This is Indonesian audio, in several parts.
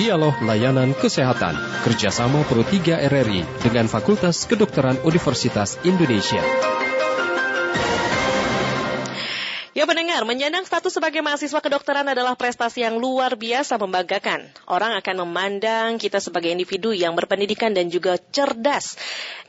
Dialog Layanan Kesehatan kerjasama Pro 3 RRI dengan Fakultas Kedokteran Universitas Indonesia. Ya pendengar, menyandang status sebagai mahasiswa kedokteran adalah prestasi yang luar biasa membanggakan. Orang akan memandang kita sebagai individu yang berpendidikan dan juga cerdas.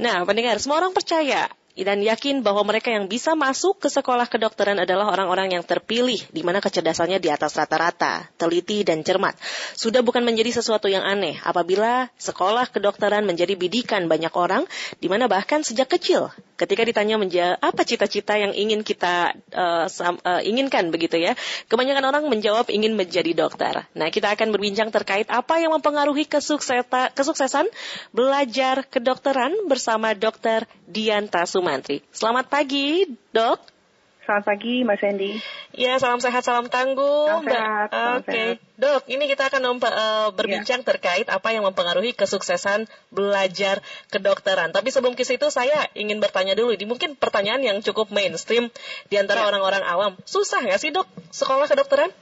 Nah pendengar, semua orang percaya dan yakin bahwa mereka yang bisa masuk ke sekolah kedokteran adalah orang-orang yang terpilih, di mana kecerdasannya di atas rata-rata, teliti dan cermat. Sudah bukan menjadi sesuatu yang aneh apabila sekolah kedokteran menjadi bidikan banyak orang, di mana bahkan sejak kecil, ketika ditanya menjawab apa cita-cita yang ingin kita uh, sam, uh, inginkan begitu ya, kebanyakan orang menjawab ingin menjadi dokter. Nah, kita akan berbincang terkait apa yang mempengaruhi kesuksesan belajar kedokteran bersama Dokter Dianta. Sumantri. Selamat pagi, dok. Selamat pagi, Mbak Sandy. Ya, salam sehat, salam tangguh. Salam sehat. Oke, okay. dok, ini kita akan uh, berbincang ya. terkait apa yang mempengaruhi kesuksesan belajar kedokteran. Tapi sebelum ke situ, saya ingin bertanya dulu. Ini mungkin pertanyaan yang cukup mainstream di antara ya. orang-orang ya. awam. Susah nggak sih, dok, sekolah kedokteran?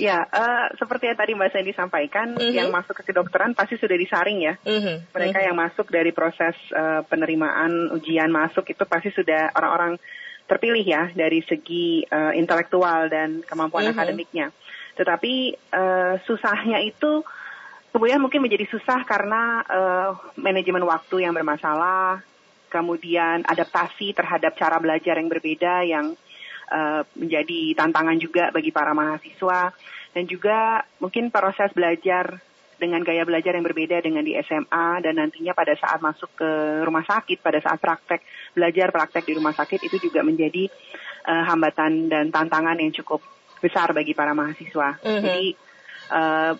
Ya, uh, seperti yang tadi Mbak Sandy sampaikan, mm -hmm. yang masuk ke kedokteran pasti sudah disaring ya. Mm -hmm. Mereka mm -hmm. yang masuk dari proses uh, penerimaan ujian masuk itu pasti sudah orang-orang terpilih ya dari segi uh, intelektual dan kemampuan mm -hmm. akademiknya. Tetapi uh, susahnya itu kemudian mungkin menjadi susah karena uh, manajemen waktu yang bermasalah, kemudian adaptasi terhadap cara belajar yang berbeda yang uh, menjadi tantangan juga bagi para mahasiswa dan juga mungkin proses belajar dengan gaya belajar yang berbeda dengan di SMA dan nantinya pada saat masuk ke rumah sakit pada saat praktek belajar praktek di rumah sakit itu juga menjadi uh, hambatan dan tantangan yang cukup besar bagi para mahasiswa. Mm -hmm. Jadi uh,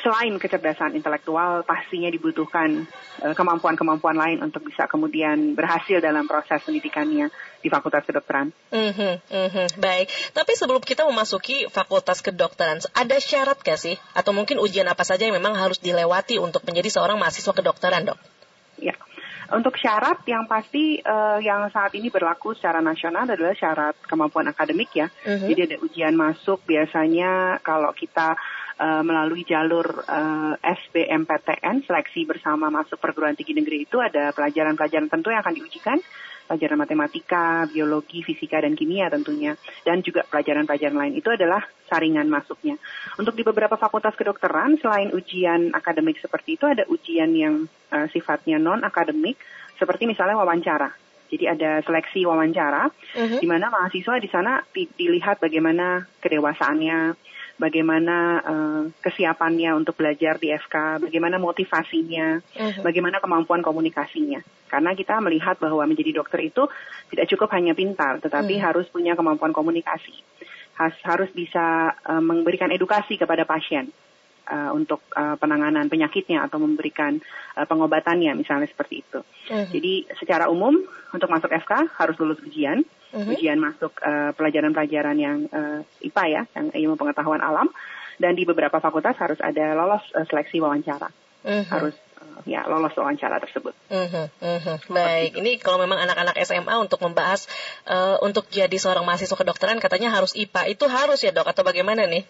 selain kecerdasan intelektual pastinya dibutuhkan eh, kemampuan-kemampuan lain untuk bisa kemudian berhasil dalam proses pendidikannya di Fakultas Kedokteran. Mm-hmm, mm-hmm, baik, tapi sebelum kita memasuki Fakultas Kedokteran, ada syarat gak sih? Atau mungkin ujian apa saja yang memang harus dilewati untuk menjadi seorang mahasiswa kedokteran, dok? Ya, untuk syarat yang pasti uh, yang saat ini berlaku secara nasional adalah syarat kemampuan akademik ya. Mm-hmm. Jadi ada ujian masuk biasanya kalau kita uh, melalui jalur uh, eh, SBMPTN seleksi bersama masuk perguruan tinggi negeri itu ada pelajaran-pelajaran tentu yang akan diujikan pelajaran matematika, biologi, fisika dan kimia tentunya dan juga pelajaran-pelajaran lain itu adalah saringan masuknya. Untuk di beberapa fakultas kedokteran selain ujian akademik seperti itu ada ujian yang uh, sifatnya non akademik seperti misalnya wawancara. Jadi ada seleksi wawancara uh-huh. di mana mahasiswa di sana dilihat bagaimana kedewasaannya, bagaimana uh, kesiapannya untuk belajar di FK, bagaimana motivasinya, uh-huh. bagaimana kemampuan komunikasinya. Karena kita melihat bahwa menjadi dokter itu tidak cukup hanya pintar, tetapi uh-huh. harus punya kemampuan komunikasi, Has, harus bisa uh, memberikan edukasi kepada pasien. Uh, untuk uh, penanganan penyakitnya atau memberikan uh, pengobatannya misalnya seperti itu. Uh-huh. Jadi secara umum untuk masuk FK harus lulus ujian, uh-huh. ujian masuk uh, pelajaran-pelajaran yang uh, IPA ya, yang ilmu pengetahuan alam, dan di beberapa fakultas harus ada lolos uh, seleksi wawancara, uh-huh. harus uh, ya lolos wawancara tersebut. Uh-huh. Uh-huh. Baik, ini kalau memang anak-anak SMA untuk membahas uh, untuk jadi seorang mahasiswa kedokteran katanya harus IPA, itu harus ya dok atau bagaimana nih?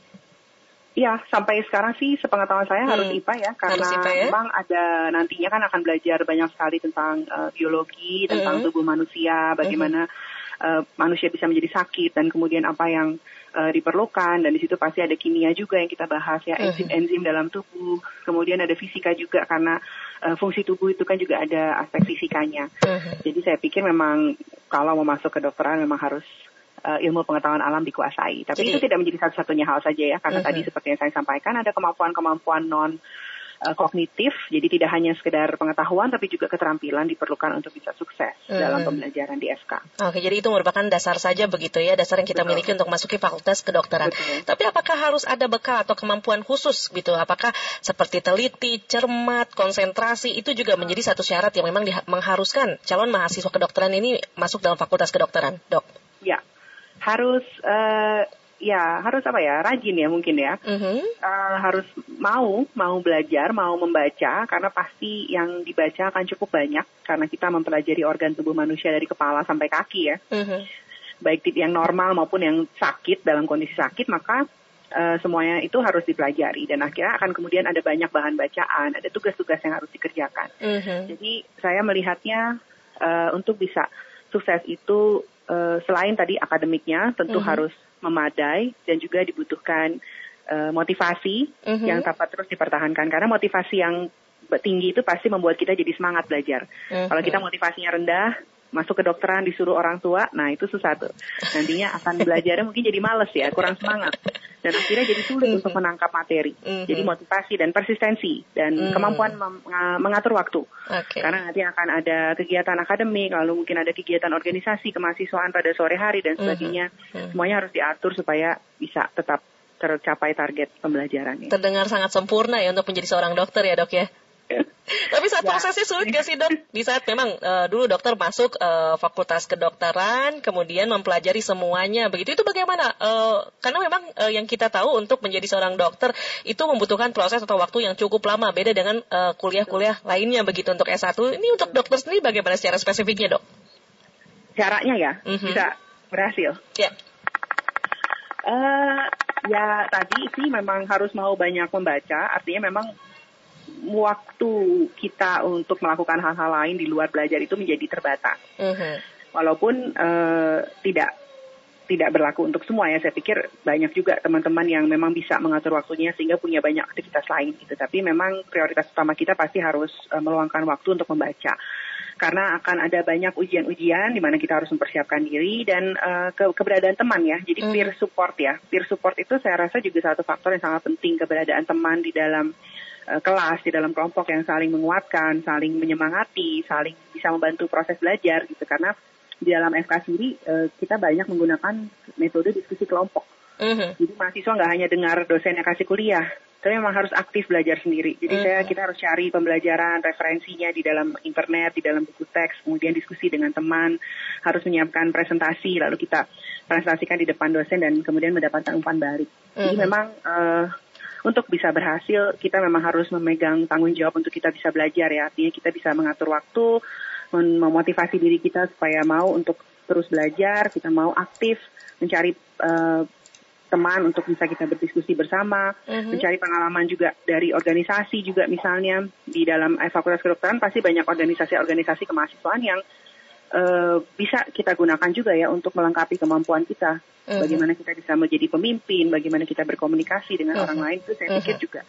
Iya, sampai sekarang sih sepengetahuan saya hmm. harus IPA ya, karena IPA ya? memang ada nantinya kan akan belajar banyak sekali tentang uh, biologi, tentang hmm. tubuh manusia, bagaimana hmm uh, manusia bisa menjadi sakit dan kemudian apa yang uh, diperlukan. Dan di situ pasti ada kimia juga yang kita bahas ya enzim-enzim dalam tubuh. Kemudian ada fisika juga karena uh, fungsi tubuh itu kan juga ada aspek fisikanya. Jadi saya pikir memang kalau mau masuk ke dokteran memang harus uh, ilmu pengetahuan alam dikuasai. Tapi Jadi, itu tidak menjadi satu-satunya hal saja ya. Karena uh-huh. tadi seperti yang saya sampaikan ada kemampuan-kemampuan non uh, kognitif, jadi tidak hanya sekedar pengetahuan, tapi juga keterampilan diperlukan untuk bisa sukses hmm. dalam pembelajaran di FK. Oke, jadi itu merupakan dasar saja begitu ya, dasar yang kita Betul. miliki untuk masuki fakultas kedokteran. Betul. Tapi apakah harus ada bekal atau kemampuan khusus gitu? Apakah seperti teliti, cermat, konsentrasi itu juga menjadi satu syarat yang memang mengharuskan calon mahasiswa kedokteran ini masuk dalam fakultas kedokteran, dok? Ya, harus. Uh, ya harus apa ya rajin ya mungkin ya uh-huh. uh, harus mau mau belajar mau membaca karena pasti yang dibaca akan cukup banyak karena kita mempelajari organ tubuh manusia dari kepala sampai kaki ya uh-huh. baik yang normal maupun yang sakit dalam kondisi sakit maka uh, semuanya itu harus dipelajari dan akhirnya akan kemudian ada banyak bahan bacaan, ada tugas-tugas yang harus dikerjakan. Mm-hmm. Jadi saya melihatnya uh, untuk bisa sukses itu uh, selain tadi akademiknya tentu mm-hmm. harus memadai dan juga dibutuhkan uh, motivasi mm-hmm. yang dapat terus dipertahankan karena motivasi yang tinggi itu pasti membuat kita jadi semangat belajar. Mm-hmm. Kalau kita motivasinya rendah, masuk ke dokteran disuruh orang tua, nah itu susah tuh. Nantinya akan belajarnya mungkin jadi males ya, kurang semangat. Dan akhirnya jadi sulit mm -hmm. untuk menangkap materi. Mm -hmm. Jadi motivasi dan persistensi dan mm -hmm. kemampuan mengatur waktu. Okay. Karena nanti akan ada kegiatan akademik, lalu mungkin ada kegiatan organisasi kemahasiswaan pada sore hari dan sebagainya. Mm -hmm. Semuanya harus diatur supaya bisa tetap tercapai target pembelajaran. Terdengar sangat sempurna ya untuk menjadi seorang dokter ya dok ya. Tapi saat ya. prosesnya sulit gak sih dok? Di saat memang uh, dulu dokter masuk uh, fakultas kedokteran, kemudian mempelajari semuanya, begitu itu bagaimana? Uh, karena memang uh, yang kita tahu untuk menjadi seorang dokter itu membutuhkan proses atau waktu yang cukup lama, beda dengan kuliah-kuliah lainnya begitu untuk S1. Ini untuk dokter sendiri bagaimana secara spesifiknya dok? Caranya ya, mm -hmm. bisa berhasil. Ya. Uh, ya tadi sih memang harus mau banyak membaca, artinya memang waktu kita untuk melakukan hal-hal lain di luar belajar itu menjadi terbatas. Uh-huh. Walaupun uh, tidak tidak berlaku untuk semua ya. Saya pikir banyak juga teman-teman yang memang bisa mengatur waktunya sehingga punya banyak aktivitas lain gitu. Tapi memang prioritas utama kita pasti harus uh, meluangkan waktu untuk membaca. Karena akan ada banyak ujian-ujian di mana kita harus mempersiapkan diri dan uh, ke keberadaan teman ya. Jadi mm. peer support ya. Peer support itu saya rasa juga satu faktor yang sangat penting keberadaan teman di dalam uh, kelas di dalam kelompok yang saling menguatkan, saling menyemangati, saling bisa membantu proses belajar gitu karena di dalam FK sendiri uh, kita banyak menggunakan metode diskusi kelompok. Uh-huh. Jadi mahasiswa nggak hanya dengar dosen yang kasih kuliah, tapi memang harus aktif belajar sendiri. Jadi uh-huh. saya kita harus cari pembelajaran referensinya di dalam internet, di dalam buku teks, kemudian diskusi dengan teman, harus menyiapkan presentasi, lalu kita presentasikan di depan dosen dan kemudian mendapatkan umpan balik. Jadi memang uh, untuk bisa berhasil kita memang harus memegang tanggung jawab untuk kita bisa belajar ya. Artinya kita bisa mengatur waktu, memotivasi diri kita supaya mau untuk terus belajar, kita mau aktif mencari uh, teman untuk bisa kita berdiskusi bersama, uh-huh. mencari pengalaman juga dari organisasi juga misalnya di dalam Fakultas Kedokteran pasti banyak organisasi-organisasi kemahasiswaan yang uh, bisa kita gunakan juga ya untuk melengkapi kemampuan kita. Uh-huh. Bagaimana kita bisa menjadi pemimpin, bagaimana kita berkomunikasi dengan uh-huh. orang lain itu saya pikir uh-huh. juga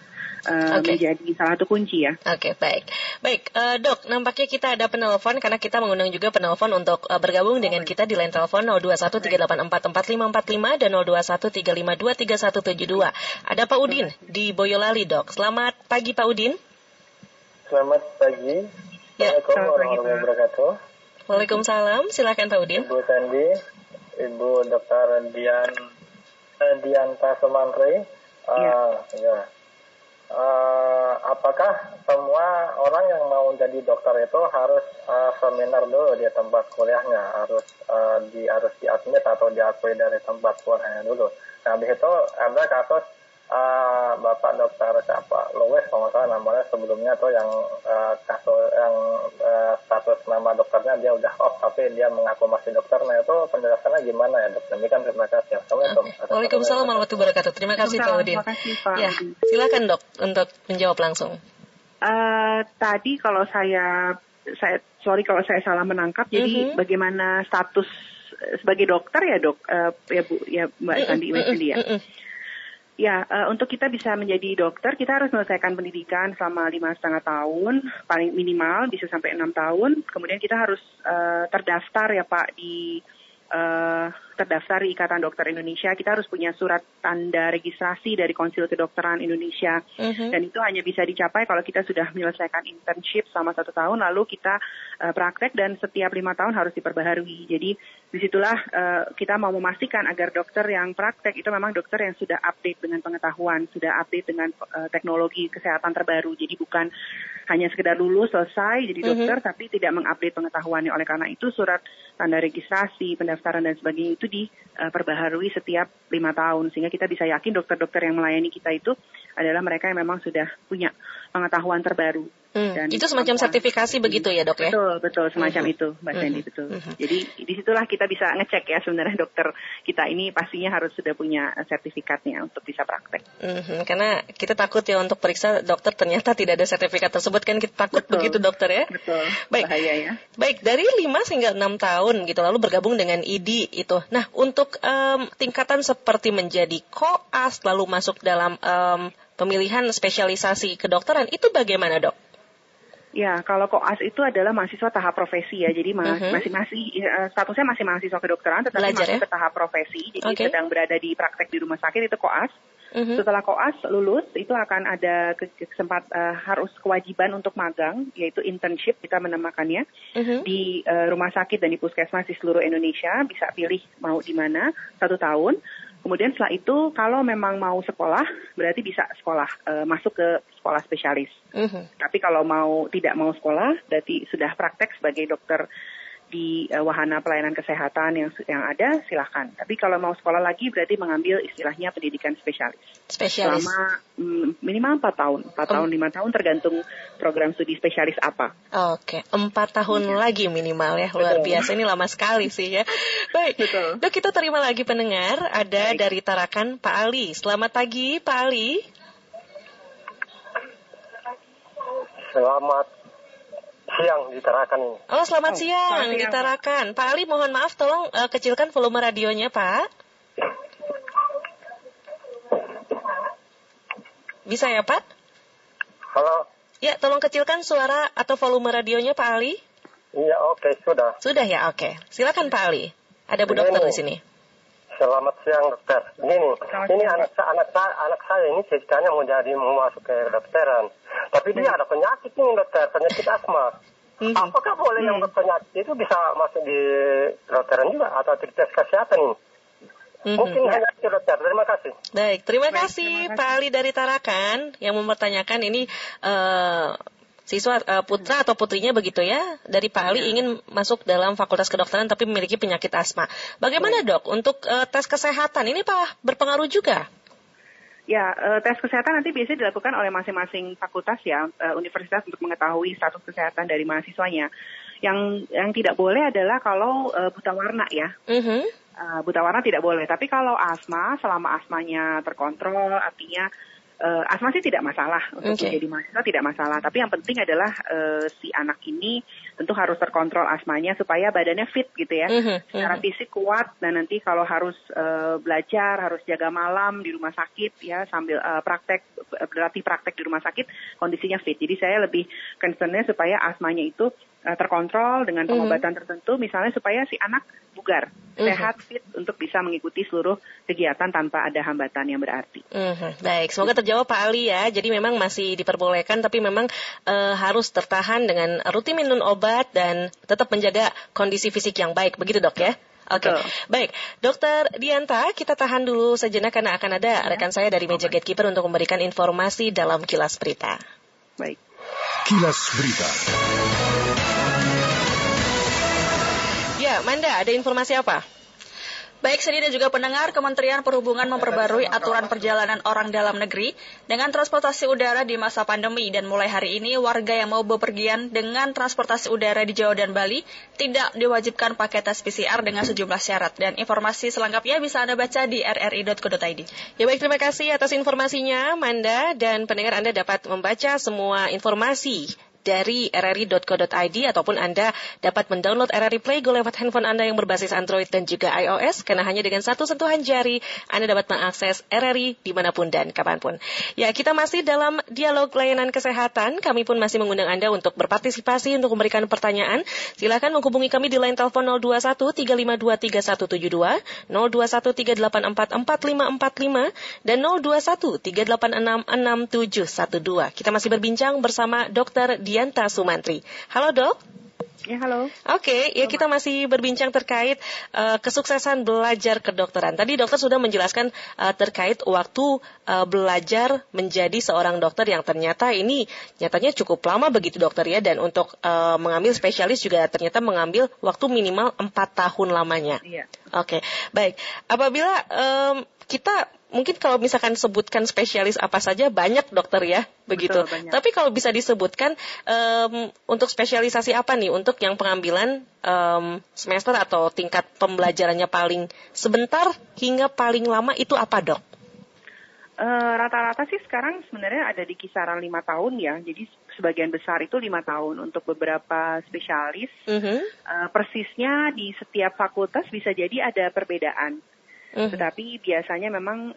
uh, okay. menjadi salah satu kunci ya. Oke okay, baik, baik uh, dok. Nampaknya kita ada penelpon karena kita mengundang juga penelpon untuk uh, bergabung dengan oh, kita di line telepon 0213844545 dan 0213523172. Ada Pak Udin di Boyolali dok. Selamat pagi Pak Udin. Selamat pagi. Ya. Assalamualaikum warahmatullahi wabarakatuh. Waalaikumsalam. Silakan Pak Udin. Ibu Sandi. Ibu Dr. Dian eh, Dianta Semantri. Uh, ya. ya. Uh, apakah semua orang yang mau jadi dokter itu harus uh, seminar dulu di tempat kuliahnya harus uh, di harus diadmit atau diakui dari tempat kuliahnya dulu. Nah, habis itu ada kasus uh, Bapak Dokter siapa? Lewis kalau salah namanya sebelumnya tuh yang uh, kasus yang uh, status nama dokternya dia udah off tapi dia mengaku masih dokter. Nah itu penjelasannya gimana ya dok? Demikian terima kasih. Assalamualaikum. Okay. Waalaikumsalam warahmatullahi wabarakatuh. Terima kasih Pak Udin. Ya silakan dok untuk menjawab langsung. Uh, tadi kalau saya saya sorry kalau saya salah menangkap jadi mm -hmm. bagaimana status sebagai dokter ya dok? Uh, ya bu ya mbak Sandi mm -hmm. ya. Mm -hmm Ya, uh, untuk kita bisa menjadi dokter, kita harus menyelesaikan pendidikan selama lima setengah tahun, paling minimal bisa sampai enam tahun. Kemudian kita harus uh, terdaftar ya Pak di uh, terdaftar di Ikatan Dokter Indonesia, kita harus punya surat tanda registrasi dari Konsil Kedokteran Indonesia. Uh-huh. Dan itu hanya bisa dicapai kalau kita sudah menyelesaikan internship selama satu tahun, lalu kita uh, praktek dan setiap lima tahun harus diperbaharui. Jadi di situlah uh, kita mau memastikan agar dokter yang praktek itu memang dokter yang sudah update dengan pengetahuan, sudah update dengan uh, teknologi kesehatan terbaru. Jadi bukan hanya sekedar lulus selesai jadi mhm. dokter, uh-huh. tapi tidak mengupdate pengetahuannya. Oleh karena itu surat tanda registrasi, pendaftaran dan sebagainya itu itu diperbaharui setiap lima tahun. Sehingga kita bisa yakin dokter-dokter yang melayani kita itu adalah mereka yang memang sudah punya pengetahuan terbaru Hmm. Dan itu semacam sertifikasi begitu ya dok ya? Betul, betul semacam hmm. itu Mbak Sandy hmm. betul. Hmm. Jadi di situlah kita bisa ngecek ya sebenarnya dokter kita ini pastinya harus sudah punya sertifikatnya untuk bisa praktek. Hmm. Karena kita takut ya untuk periksa dokter ternyata tidak ada sertifikat tersebut kan kita takut betul. begitu dokter ya? Betul. Baik. Bahaya ya. Baik dari 5 hingga 6 tahun gitu lalu bergabung dengan ID itu. Nah untuk um, tingkatan seperti menjadi koas lalu masuk dalam um, pemilihan spesialisasi kedokteran itu bagaimana dok? Ya, kalau koas itu adalah mahasiswa tahap profesi ya, jadi uh-huh. masih masih uh, statusnya masih mahasiswa kedokteran, tetapi Belajar, masih ya? ke tahap profesi, jadi okay. sedang berada di praktek di rumah sakit itu koas. Uh-huh. Setelah koas lulus itu akan ada kesempat uh, harus kewajiban untuk magang, yaitu internship kita menamakannya uh-huh. di uh, rumah sakit dan di puskesmas di seluruh Indonesia, bisa pilih mau di mana satu tahun. Kemudian setelah itu kalau memang mau sekolah berarti bisa sekolah uh, masuk ke sekolah spesialis. Uh -huh. Tapi kalau mau tidak mau sekolah berarti sudah praktek sebagai dokter di uh, wahana pelayanan kesehatan yang yang ada silahkan. Tapi kalau mau sekolah lagi berarti mengambil istilahnya pendidikan spesialis. Spesialis. Selama mm, minimal 4 tahun, 4 oh. tahun 5 tahun tergantung program studi spesialis apa. Oke, okay. 4 tahun ya. lagi minimal ya. Luar Betul. biasa ini lama sekali sih ya. Baik. Betul. Dok kita terima lagi pendengar ada Baik. dari Tarakan Pak Ali. Selamat pagi Pak Ali. Selamat siang di Tarakan ini. Oh, selamat oh, siang, siang di Tarakan. Pak Ali, mohon maaf, tolong uh, kecilkan volume radionya, Pak. Bisa ya, Pak? Halo. Ya, tolong kecilkan suara atau volume radionya, Pak Ali. Iya, oke, okay, sudah. Sudah ya, oke. Okay. Silakan Pak Ali. Ada Bu Dokter di sini. Selamat siang dokter. Ini nih, ini anak anak saya anak saya ini ceritanya mau jadi mau masuk ke dokteran, tapi dia hmm. ada penyakit nih dokter, penyakit asma. Hmm. Apakah boleh hmm. yang berpenyakit itu bisa masuk di dokteran juga atau di tes kesehatan ini? Hmm. Mungkin hanya itu dokter. Terima kasih. Baik, terima Baik, kasih terima kasih. Pak Ali dari Tarakan yang mempertanyakan ini uh, siswa uh, putra atau putrinya begitu ya dari Pak Ali iya. ingin masuk dalam fakultas kedokteran tapi memiliki penyakit asma. Bagaimana iya. dok untuk uh, tes kesehatan ini Pak berpengaruh juga? Ya, uh, tes kesehatan nanti biasanya dilakukan oleh masing-masing fakultas ya, universitas untuk mengetahui status kesehatan dari mahasiswanya. Yang yang tidak boleh adalah kalau buta warna ya. Uh -huh. uh, buta warna tidak boleh. Tapi kalau asma, selama asmanya terkontrol, artinya uh, asma sih tidak masalah untuk okay. menjadi mahasiswa tidak masalah tapi yang penting adalah uh, si anak ini tentu harus terkontrol asmanya supaya badannya fit gitu ya mm -hmm. secara fisik kuat dan nanti kalau harus uh, belajar harus jaga malam di rumah sakit ya sambil uh, praktek berarti praktek di rumah sakit kondisinya fit jadi saya lebih concernnya supaya asmanya itu uh, terkontrol dengan mm-hmm. pengobatan mm -hmm. tertentu misalnya supaya si anak bugar mm -hmm. sehat fit untuk bisa mengikuti seluruh kegiatan tanpa ada hambatan yang berarti. Mm -hmm. Baik, semoga terjawab Pak Ali ya. Jadi memang masih diperbolehkan tapi memang uh, harus tertahan dengan rutin minum obat dan tetap menjaga kondisi fisik yang baik. Begitu dok ya? Oke, okay. baik. Dokter Dianta, kita tahan dulu sejenak karena akan ada ya. rekan saya dari meja gatekeeper untuk memberikan informasi dalam kilas berita. Baik. Kilas Berita. Ya, Manda, ada informasi apa? Baik Seni dan juga pendengar, Kementerian Perhubungan memperbarui aturan perjalanan orang dalam negeri dengan transportasi udara di masa pandemi dan mulai hari ini warga yang mau bepergian dengan transportasi udara di Jawa dan Bali tidak diwajibkan pakai tes PCR dengan sejumlah syarat dan informasi selengkapnya bisa Anda baca di rri.co.id. Ya baik, terima kasih atas informasinya Manda dan pendengar Anda dapat membaca semua informasi dari rri.co.id ataupun Anda dapat mendownload RRI Playgo lewat handphone Anda yang berbasis Android dan juga iOS karena hanya dengan satu sentuhan jari Anda dapat mengakses RRI di mana pun dan kapan pun. Ya, kita masih dalam dialog layanan kesehatan. Kami pun masih mengundang Anda untuk berpartisipasi untuk memberikan pertanyaan. Silakan menghubungi kami di line telepon 021 352 3172, 021 384 4545, dan 021 386 6712. Kita masih berbincang bersama Dr. Di Dianta Sumantri. Halo dok. Ya, halo. Oke, okay, ya kita masih berbincang terkait uh, kesuksesan belajar kedokteran. Tadi dokter sudah menjelaskan uh, terkait waktu uh, belajar menjadi seorang dokter yang ternyata ini nyatanya cukup lama begitu dokter ya dan untuk uh, mengambil spesialis juga ternyata mengambil waktu minimal 4 tahun lamanya. Iya. Oke, okay, baik. Apabila um, kita mungkin kalau misalkan sebutkan spesialis apa saja banyak dokter ya, begitu. Betul, Tapi kalau bisa disebutkan um, untuk spesialisasi apa nih untuk yang pengambilan um, semester atau tingkat pembelajarannya paling sebentar hingga paling lama itu apa dok? Eh, rata-rata uh, sih sekarang sebenarnya ada di kisaran lima tahun ya. Jadi sebagian besar itu lima tahun untuk beberapa spesialis. Uh -huh. uh, persisnya di setiap fakultas bisa jadi ada perbedaan. Uh. Tetapi biasanya memang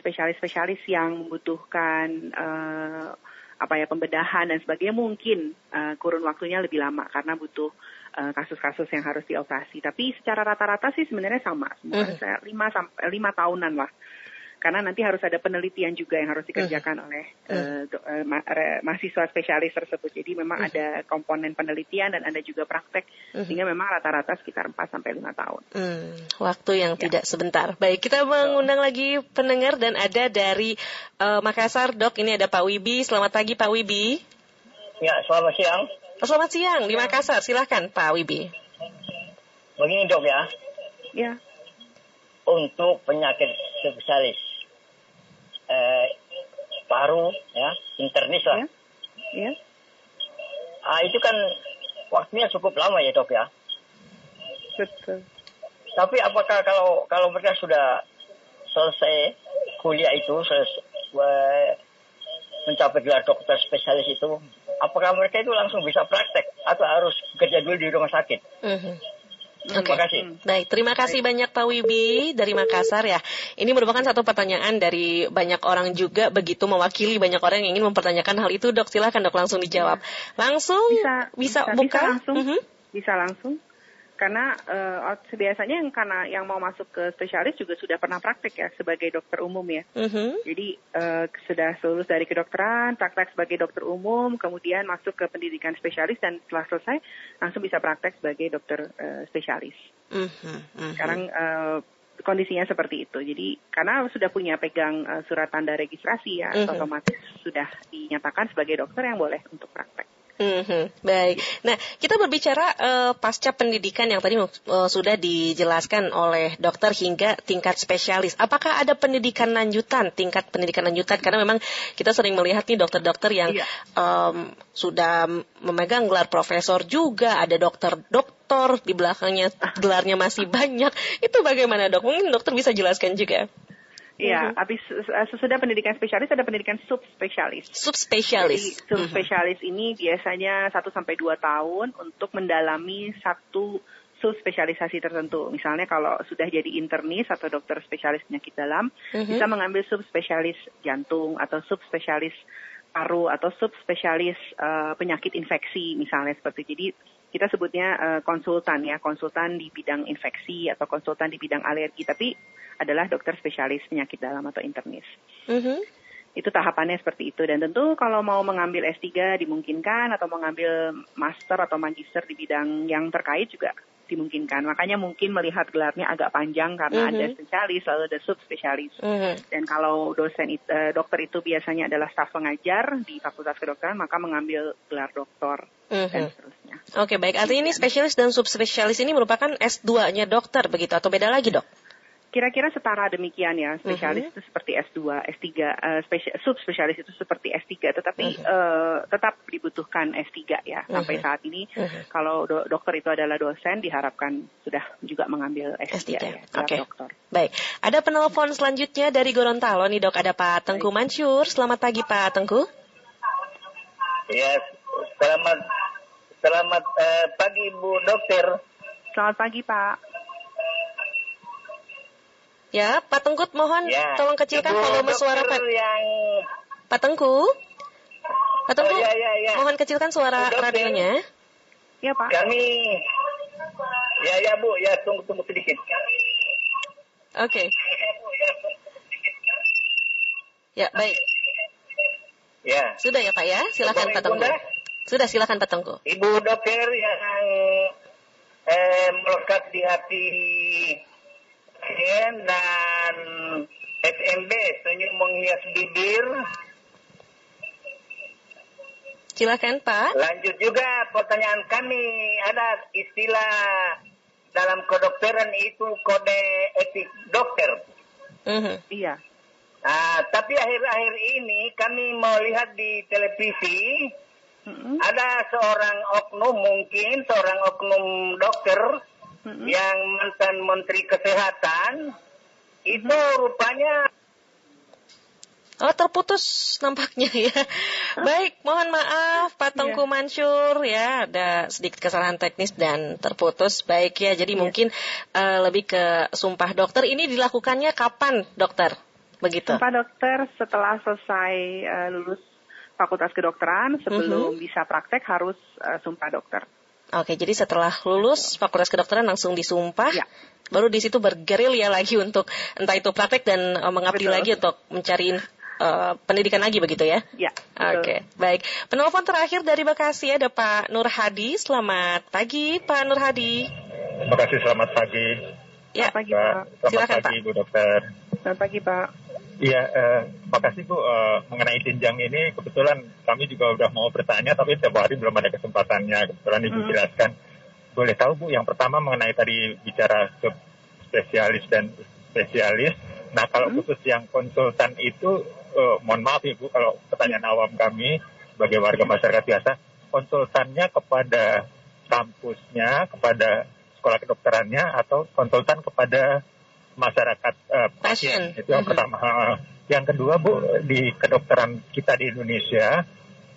spesialis-spesialis uh, yang membutuhkan uh, apa ya pembedahan dan sebagainya mungkin uh, kurun waktunya lebih lama karena butuh kasus-kasus uh, yang harus dioperasi. Tapi secara rata-rata sih sebenarnya sama, semua uh-huh. lima sampai lima tahunan lah karena nanti harus ada penelitian juga yang harus dikerjakan uh. oleh uh, uh, ma mahasiswa spesialis tersebut. Jadi memang uh. ada komponen penelitian dan ada juga praktek uh. sehingga memang rata-rata sekitar 4 sampai 5 tahun. Hmm, waktu yang ya. tidak sebentar. Baik, kita mengundang so. lagi pendengar dan ada dari uh, Makassar, Dok. Ini ada Pak Wibi. Selamat pagi Pak Wibi. Ya, selamat siang. Oh, selamat siang di Makassar. Silahkan Pak Wibi. Begini dok ya. Ya. Untuk penyakit spesialis eh, paru ya internis lah. Ya. ya. Ah itu kan waktunya cukup lama ya dok ya. Betul. Tapi apakah kalau kalau mereka sudah selesai kuliah itu selesai mencapai gelar dokter spesialis itu, apakah mereka itu langsung bisa praktek atau harus kerja dulu di rumah sakit? Mm -hmm. Oke. Okay. Terima kasih. Baik, terima kasih Baik. banyak Pak Wibi dari Makassar ya. Ini merupakan satu pertanyaan dari banyak orang juga begitu mewakili banyak orang yang ingin mempertanyakan hal itu, Dok. Silahkan Dok langsung dijawab. Langsung bisa bisa, bisa buka. Bisa langsung. Mm -hmm. Bisa langsung karena uh, biasanya yang karena yang mau masuk ke spesialis juga sudah pernah praktek ya sebagai dokter umum ya. Mm-hmm. Jadi uh, sudah lulus dari kedokteran, praktek sebagai dokter umum, kemudian masuk ke pendidikan spesialis dan setelah selesai langsung bisa praktek sebagai dokter uh, spesialis. Mm-hmm. Sekarang uh, kondisinya seperti itu. Jadi karena sudah punya pegang uh, surat tanda registrasi ya, mm-hmm. otomatis sudah dinyatakan sebagai dokter yang boleh untuk praktek. Mm-hmm, baik. Nah, kita berbicara uh, pasca pendidikan yang tadi uh, sudah dijelaskan oleh dokter hingga tingkat spesialis. Apakah ada pendidikan lanjutan, tingkat pendidikan lanjutan? Karena memang kita sering melihat nih dokter-dokter yang iya. um, sudah memegang gelar profesor juga, ada dokter-dokter di belakangnya gelarnya masih banyak. Itu bagaimana dok? Mungkin dokter bisa jelaskan juga. Iya, mm-hmm. habis uh, sesudah pendidikan spesialis ada pendidikan subspesialis. Subspesialis. Jadi subspesialis mm-hmm. ini biasanya 1 sampai 2 tahun untuk mendalami satu subspesialisasi tertentu. Misalnya kalau sudah jadi internis atau dokter spesialis penyakit dalam, mm-hmm. bisa mengambil subspesialis jantung atau subspesialis paru atau subspesialis uh, penyakit infeksi misalnya seperti jadi kita sebutnya uh, konsultan ya konsultan di bidang infeksi atau konsultan di bidang alergi tapi adalah dokter spesialis penyakit dalam atau internis. Mm-hmm. Itu tahapannya seperti itu dan tentu kalau mau mengambil S3 dimungkinkan atau mengambil master atau magister di bidang yang terkait juga dimungkinkan. Makanya mungkin melihat gelarnya agak panjang karena mm-hmm. ada spesialis lalu ada subspesialis. Mm-hmm. Dan kalau dosen uh, dokter itu biasanya adalah staf pengajar di Fakultas Kedokteran maka mengambil gelar doktor mm-hmm. dan seterusnya. Oke, baik. Artinya ini spesialis dan subspesialis ini merupakan S2-nya dokter begitu atau beda lagi, Dok? Kira-kira setara demikian ya spesialis uh-huh. itu seperti S2, S3, uh, spesial, subspesialis itu seperti S3 tetapi uh-huh. uh, tetap dibutuhkan S3 ya uh-huh. sampai saat ini uh-huh. kalau do- dokter itu adalah dosen diharapkan sudah juga mengambil S3, S3. ya Oke. Okay. dokter. Baik, ada penelpon selanjutnya dari Gorontalo nih Dok ada Pak Tengku Mansur. Selamat pagi Pak Tengku. Ya, selamat selamat uh, pagi Bu Dokter. Selamat pagi Pak. Ya, Pak Tengkut mohon ya. tolong kecilkan Ibu volume suara Pak. Yang... Pak Tengku. Pak Tengku, oh, ya, ya, ya. mohon kecilkan suara Dokter. radionya. Ya, Pak. Kami Ya, ya, Bu, ya tunggu tunggu sedikit. Oke. Okay. Ya, baik. Ya. Sudah ya, Pak ya? Silakan Pak Tengku. Sudah, silakan Pak Tengku. Ibu dokter yang eh, melekat di hati N dan SMB senyum menghias bibir. Silakan Pak. Lanjut juga pertanyaan kami ada istilah dalam kedokteran itu kode etik dokter. Uh-huh. Iya. Uh, tapi akhir-akhir ini kami melihat di televisi uh-huh. ada seorang oknum mungkin seorang oknum dokter uh-huh. yang mantan menteri kesehatan itu rupanya Oh terputus nampaknya ya. Baik, mohon maaf Pak Tengku yeah. Mansur ya ada sedikit kesalahan teknis dan terputus. Baik ya, jadi yeah. mungkin uh, lebih ke sumpah dokter ini dilakukannya kapan dokter? Begitu. Sumpah dokter setelah selesai uh, lulus Fakultas Kedokteran sebelum mm -hmm. bisa praktek harus uh, sumpah dokter. Oke, jadi setelah lulus Fakultas Kedokteran langsung disumpah. Yeah baru di situ bergerilya lagi untuk entah itu praktek dan uh, mengabdi Betul. lagi untuk mencari uh, pendidikan lagi begitu ya? Ya. Oke, okay. baik. Penelpon terakhir dari Bekasi ada Pak Nur Hadi. Selamat pagi, Pak Nur Hadi. Terima kasih, selamat pagi. Ya, selamat pagi, Pak. Selamat Silakan, pagi, Pak. Bu Dokter. Selamat pagi, Pak. Iya, eh, makasih Bu. Eh, mengenai jenjang ini, kebetulan kami juga udah mau bertanya, tapi setiap hari belum ada kesempatannya. Kebetulan Ibu hmm. jelaskan. Boleh tahu Bu, yang pertama mengenai tadi bicara spesialis dan spesialis. Nah, kalau hmm. khusus yang konsultan itu uh, mohon maaf ibu kalau pertanyaan awam kami sebagai warga masyarakat biasa konsultannya kepada kampusnya kepada sekolah kedokterannya atau konsultan kepada masyarakat uh, pasien itu yang mm -hmm. pertama yang kedua bu di kedokteran kita di Indonesia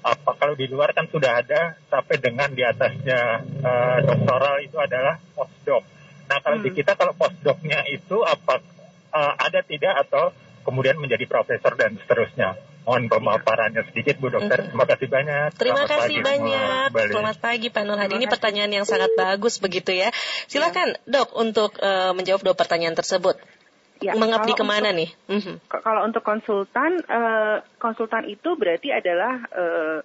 apa kalau di luar kan sudah ada sampai dengan di atasnya uh, doktoral itu adalah postdoc nah kalau hmm. di kita kalau postdocnya itu apa uh, ada tidak atau kemudian menjadi profesor dan seterusnya. Mohon pemaparannya sedikit Bu Dokter. Terima kasih banyak. Terima Selamat kasih pagi, banyak. Selamat pagi Pak Nur Hadi. Ini pertanyaan yang sangat bagus begitu ya. Silakan ya. Dok untuk uh, menjawab dua pertanyaan tersebut. Ya, Mengabdi ke mana untuk, nih? Mm-hmm. Kalau untuk konsultan, uh, konsultan itu berarti adalah uh,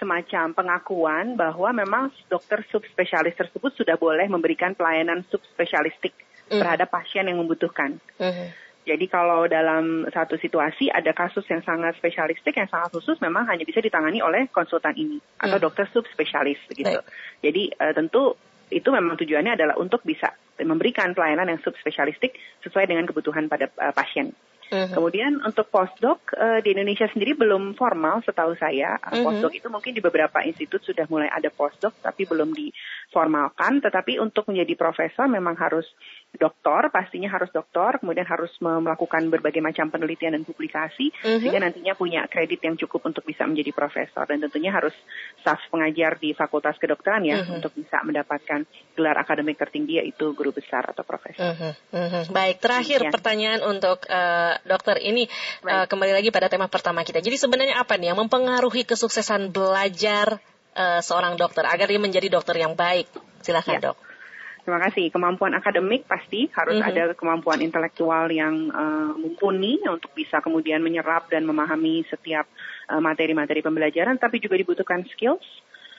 semacam pengakuan bahwa memang dokter subspesialis tersebut sudah boleh memberikan pelayanan subspesialistik mm. terhadap pasien yang membutuhkan. Mm-hmm. Jadi kalau dalam satu situasi ada kasus yang sangat spesialistik, yang sangat khusus, memang hanya bisa ditangani oleh konsultan ini atau hmm. dokter subspesialis begitu. Baik. Jadi uh, tentu itu memang tujuannya adalah untuk bisa memberikan pelayanan yang subspesialistik sesuai dengan kebutuhan pada uh, pasien. Uh-huh. Kemudian untuk postdoc uh, di Indonesia sendiri belum formal setahu saya. Uh, postdoc itu mungkin di beberapa institut sudah mulai ada postdoc tapi belum diformalkan. Tetapi untuk menjadi profesor memang harus doktor, pastinya harus doktor, kemudian harus melakukan berbagai macam penelitian dan publikasi, uh-huh. sehingga nantinya punya kredit yang cukup untuk bisa menjadi profesor. Dan tentunya harus staf pengajar di fakultas kedokteran ya, uh-huh. untuk bisa mendapatkan gelar akademik tertinggi yaitu guru besar atau profesor. Uh-huh. Baik, terakhir ya. pertanyaan untuk uh, dokter ini uh, kembali lagi pada tema pertama kita. Jadi sebenarnya apa nih yang mempengaruhi kesuksesan belajar uh, seorang dokter agar dia menjadi dokter yang baik? Silahkan ya. dok. Terima kasih. Kemampuan akademik pasti harus mm -hmm. ada kemampuan intelektual yang uh, mumpuni untuk bisa kemudian menyerap dan memahami setiap eh, materi-materi uh, pembelajaran, tapi juga dibutuhkan skills,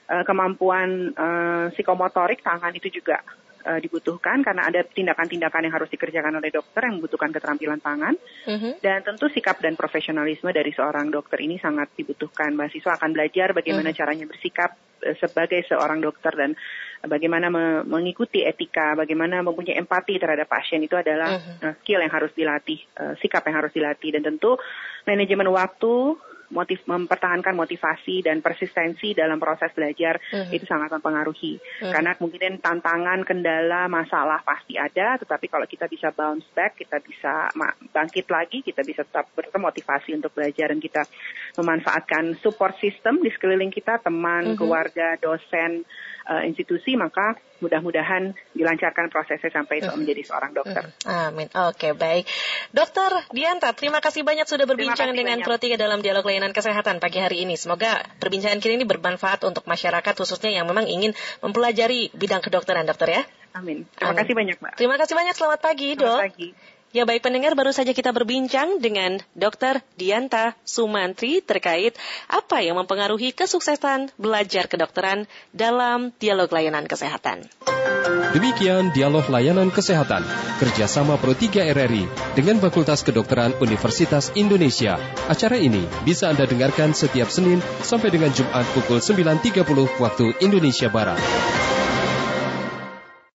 uh, kemampuan uh, psikomotorik tangan itu juga uh, dibutuhkan karena ada tindakan-tindakan yang harus dikerjakan oleh dokter yang membutuhkan keterampilan tangan mm-hmm. dan tentu sikap dan profesionalisme dari seorang dokter ini sangat dibutuhkan mahasiswa akan belajar bagaimana mm-hmm. caranya bersikap uh, sebagai seorang dokter dan bagaimana me- mengikuti etika bagaimana mempunyai empati terhadap pasien itu adalah mm-hmm. uh, skill yang harus dilatih uh, sikap yang harus dilatih dan tentu manajemen waktu motif mempertahankan motivasi dan persistensi dalam proses belajar uh-huh. itu sangat mempengaruhi uh-huh. karena mungkin tantangan kendala masalah pasti ada tetapi kalau kita bisa bounce back kita bisa bangkit lagi kita bisa tetap bermotivasi untuk belajar dan kita memanfaatkan support system di sekeliling kita teman uh-huh. keluarga dosen uh, institusi maka mudah-mudahan dilancarkan prosesnya sampai itu menjadi seorang dokter. Amin. Oke, okay, baik. Dokter Dianta, terima kasih banyak sudah berbincang dengan Pro 3 dalam dialog layanan kesehatan pagi hari ini. Semoga perbincangan kita ini bermanfaat untuk masyarakat khususnya yang memang ingin mempelajari bidang kedokteran, dokter ya. Amin. Terima Amin. kasih banyak, Mbak. Terima kasih banyak. Selamat pagi, Selamat Dok. Pagi. Ya baik pendengar, baru saja kita berbincang dengan Dr. Dianta Sumantri terkait apa yang mempengaruhi kesuksesan belajar kedokteran dalam dialog layanan kesehatan. Demikian dialog layanan kesehatan kerjasama Pro 3 RRI dengan Fakultas Kedokteran Universitas Indonesia. Acara ini bisa Anda dengarkan setiap Senin sampai dengan Jumat pukul 9.30 waktu Indonesia Barat.